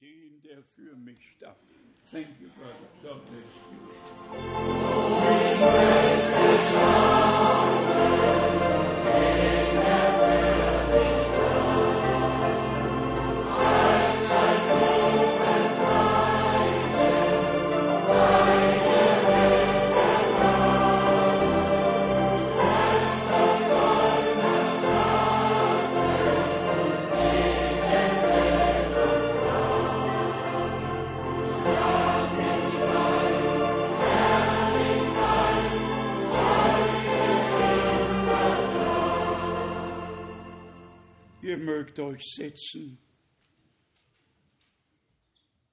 den, der für mich starb. Thank you, brother. God bless you. Mögt euch setzen.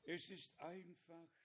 Es ist einfach.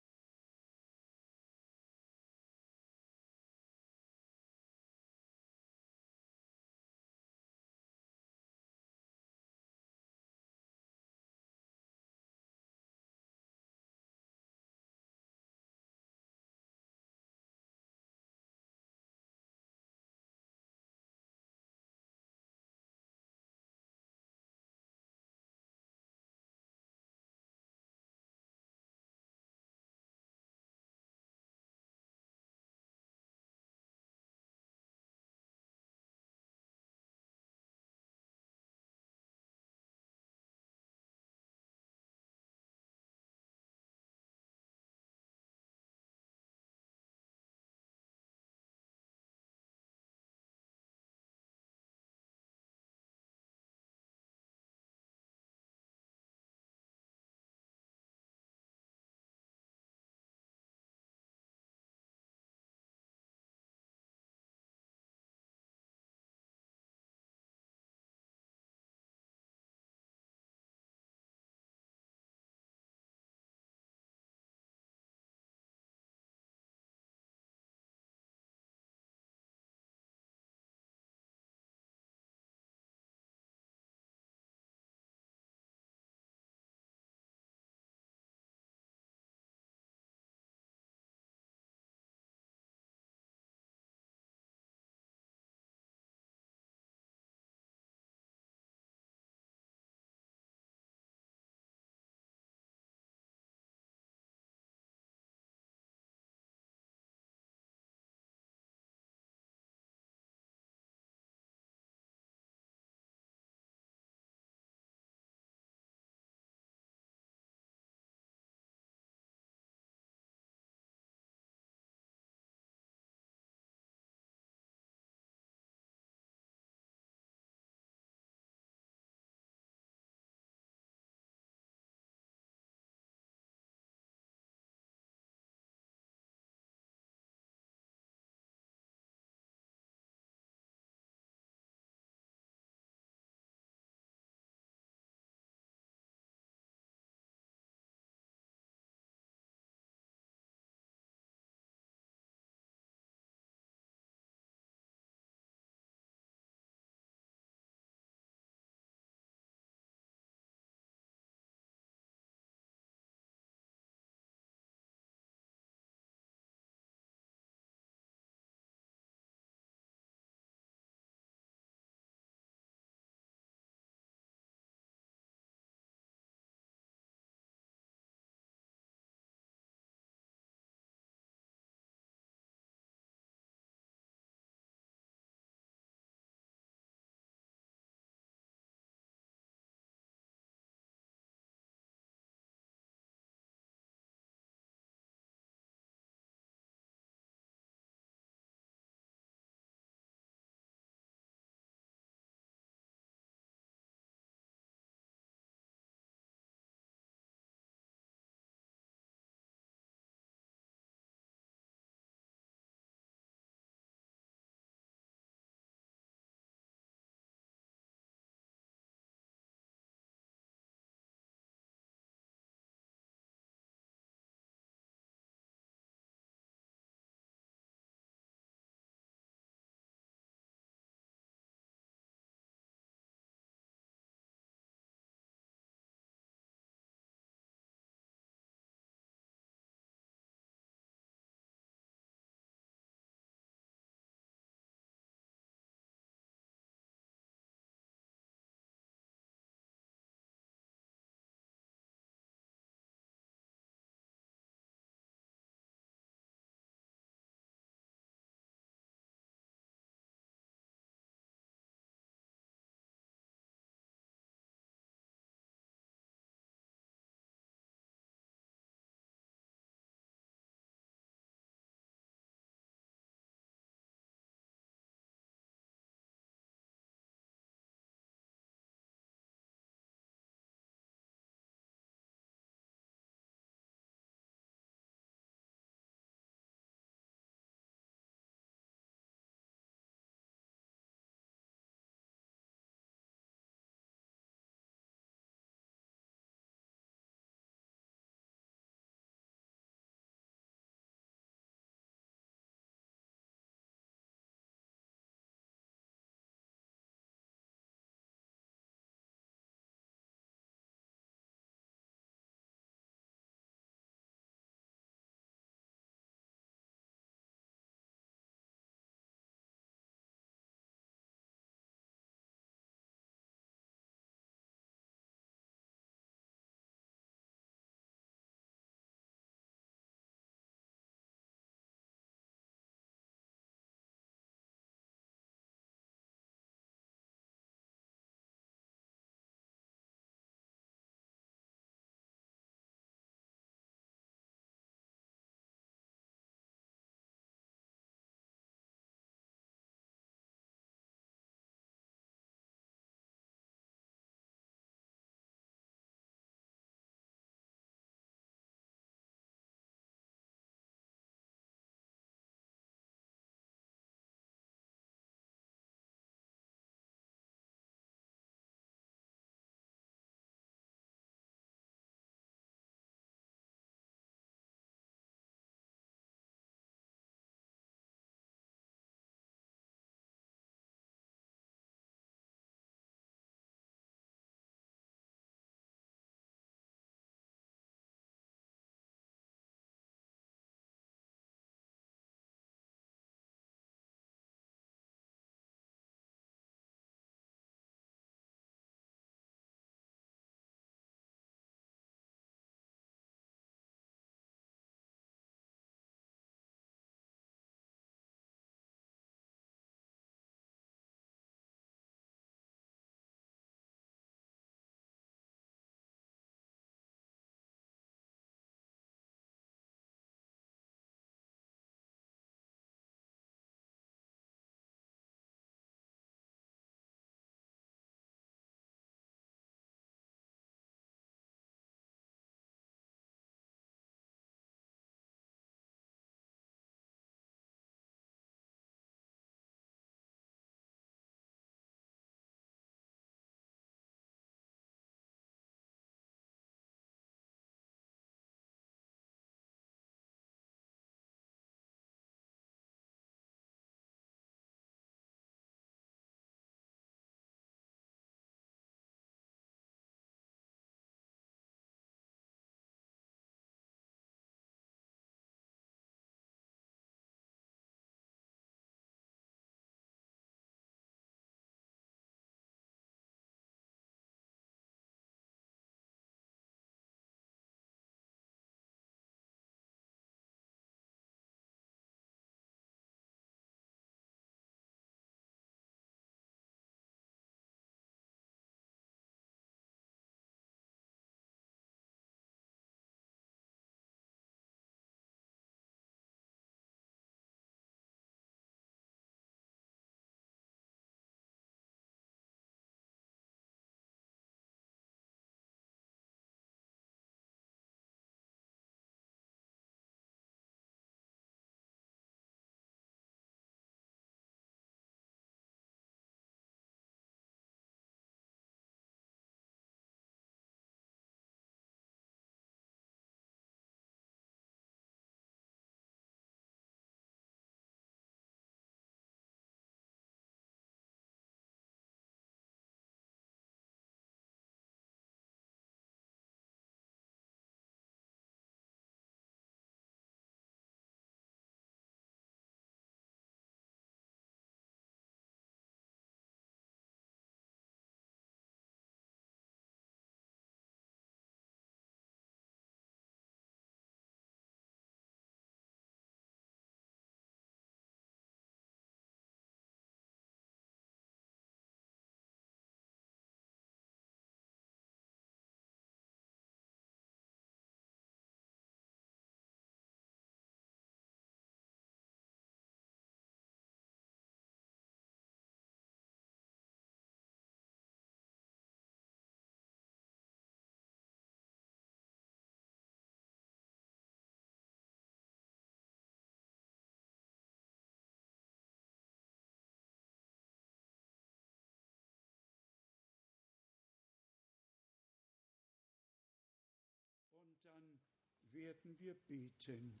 Werden wir beten.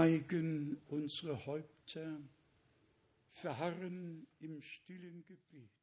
Neigen unsere Häupter, verharren im stillen Gebet.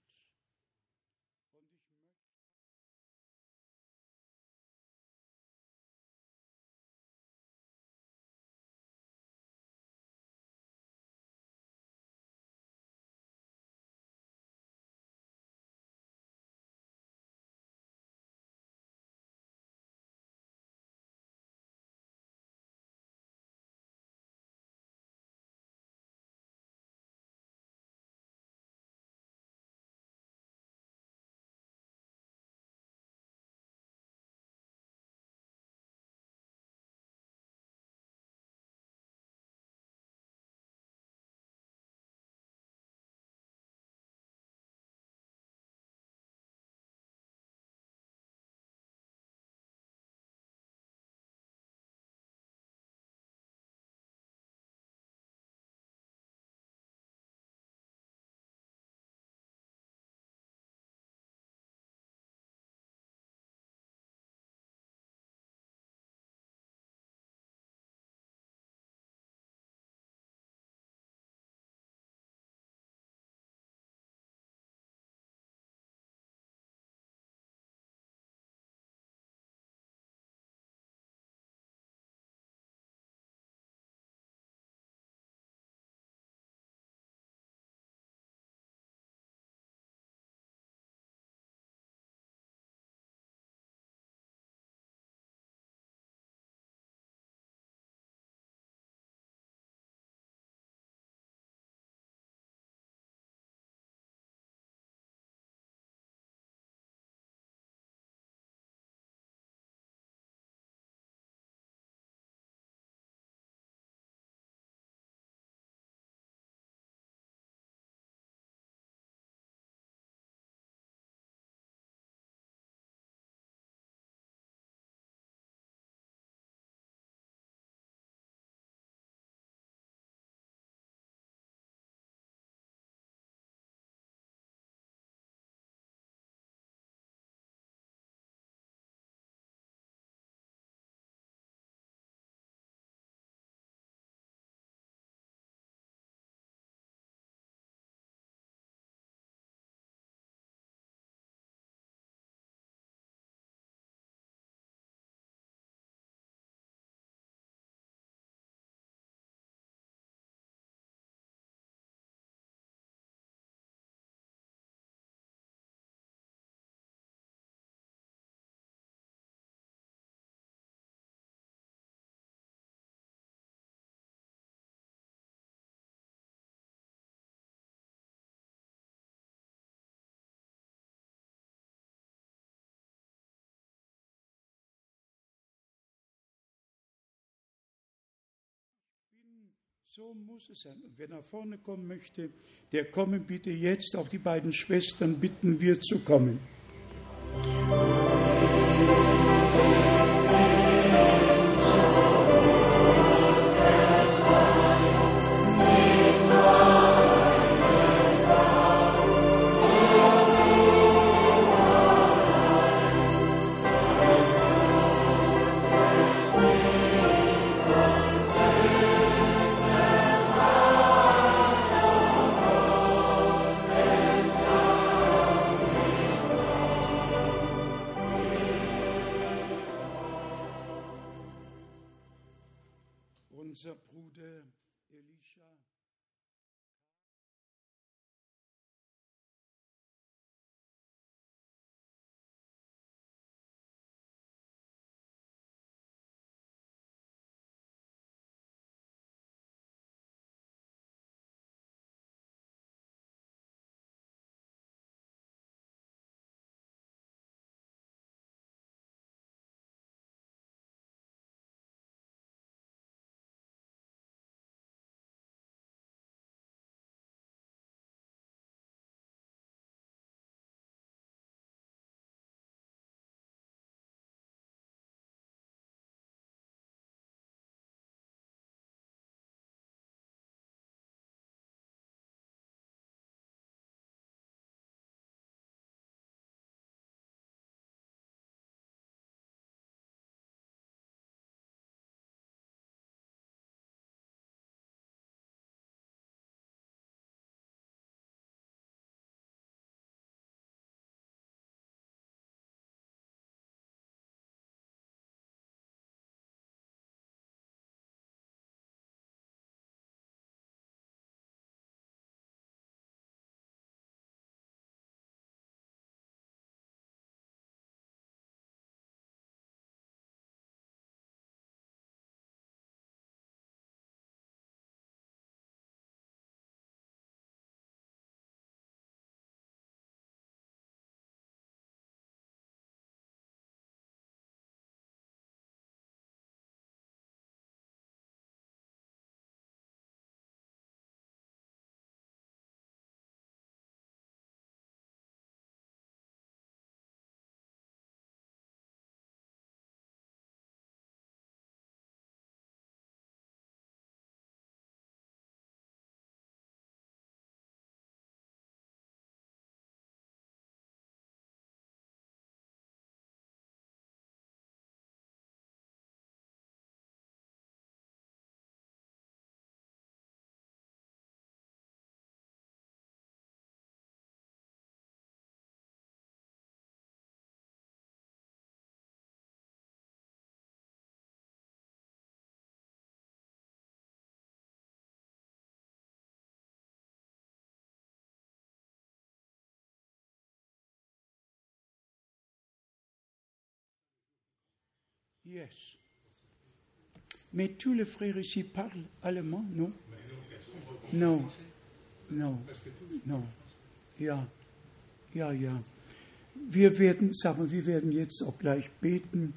So muss es sein. Und wer nach vorne kommen möchte, der komme bitte jetzt. Auch die beiden Schwestern bitten wir zu kommen. Yes. Mais tous les frères ici parlent allemand, non? Non. Non. Non. Ja. Ja, ja. Wir werden, sagen wir werden jetzt auch gleich beten.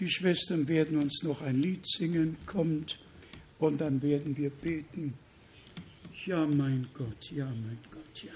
Die Schwestern werden uns noch ein Lied singen, kommt, und dann werden wir beten. Ja, mein Gott, ja, mein Gott, ja.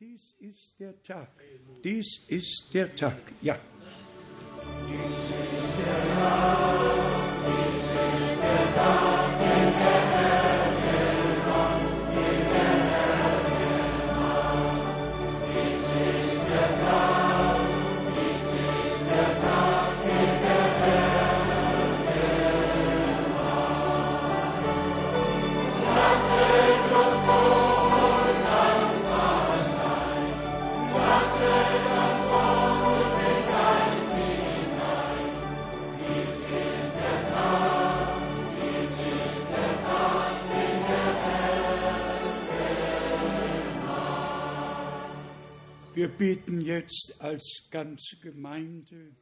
Dies ist der Tag. Dies ist der Tag. Ja. beten jetzt als ganze Gemeinde.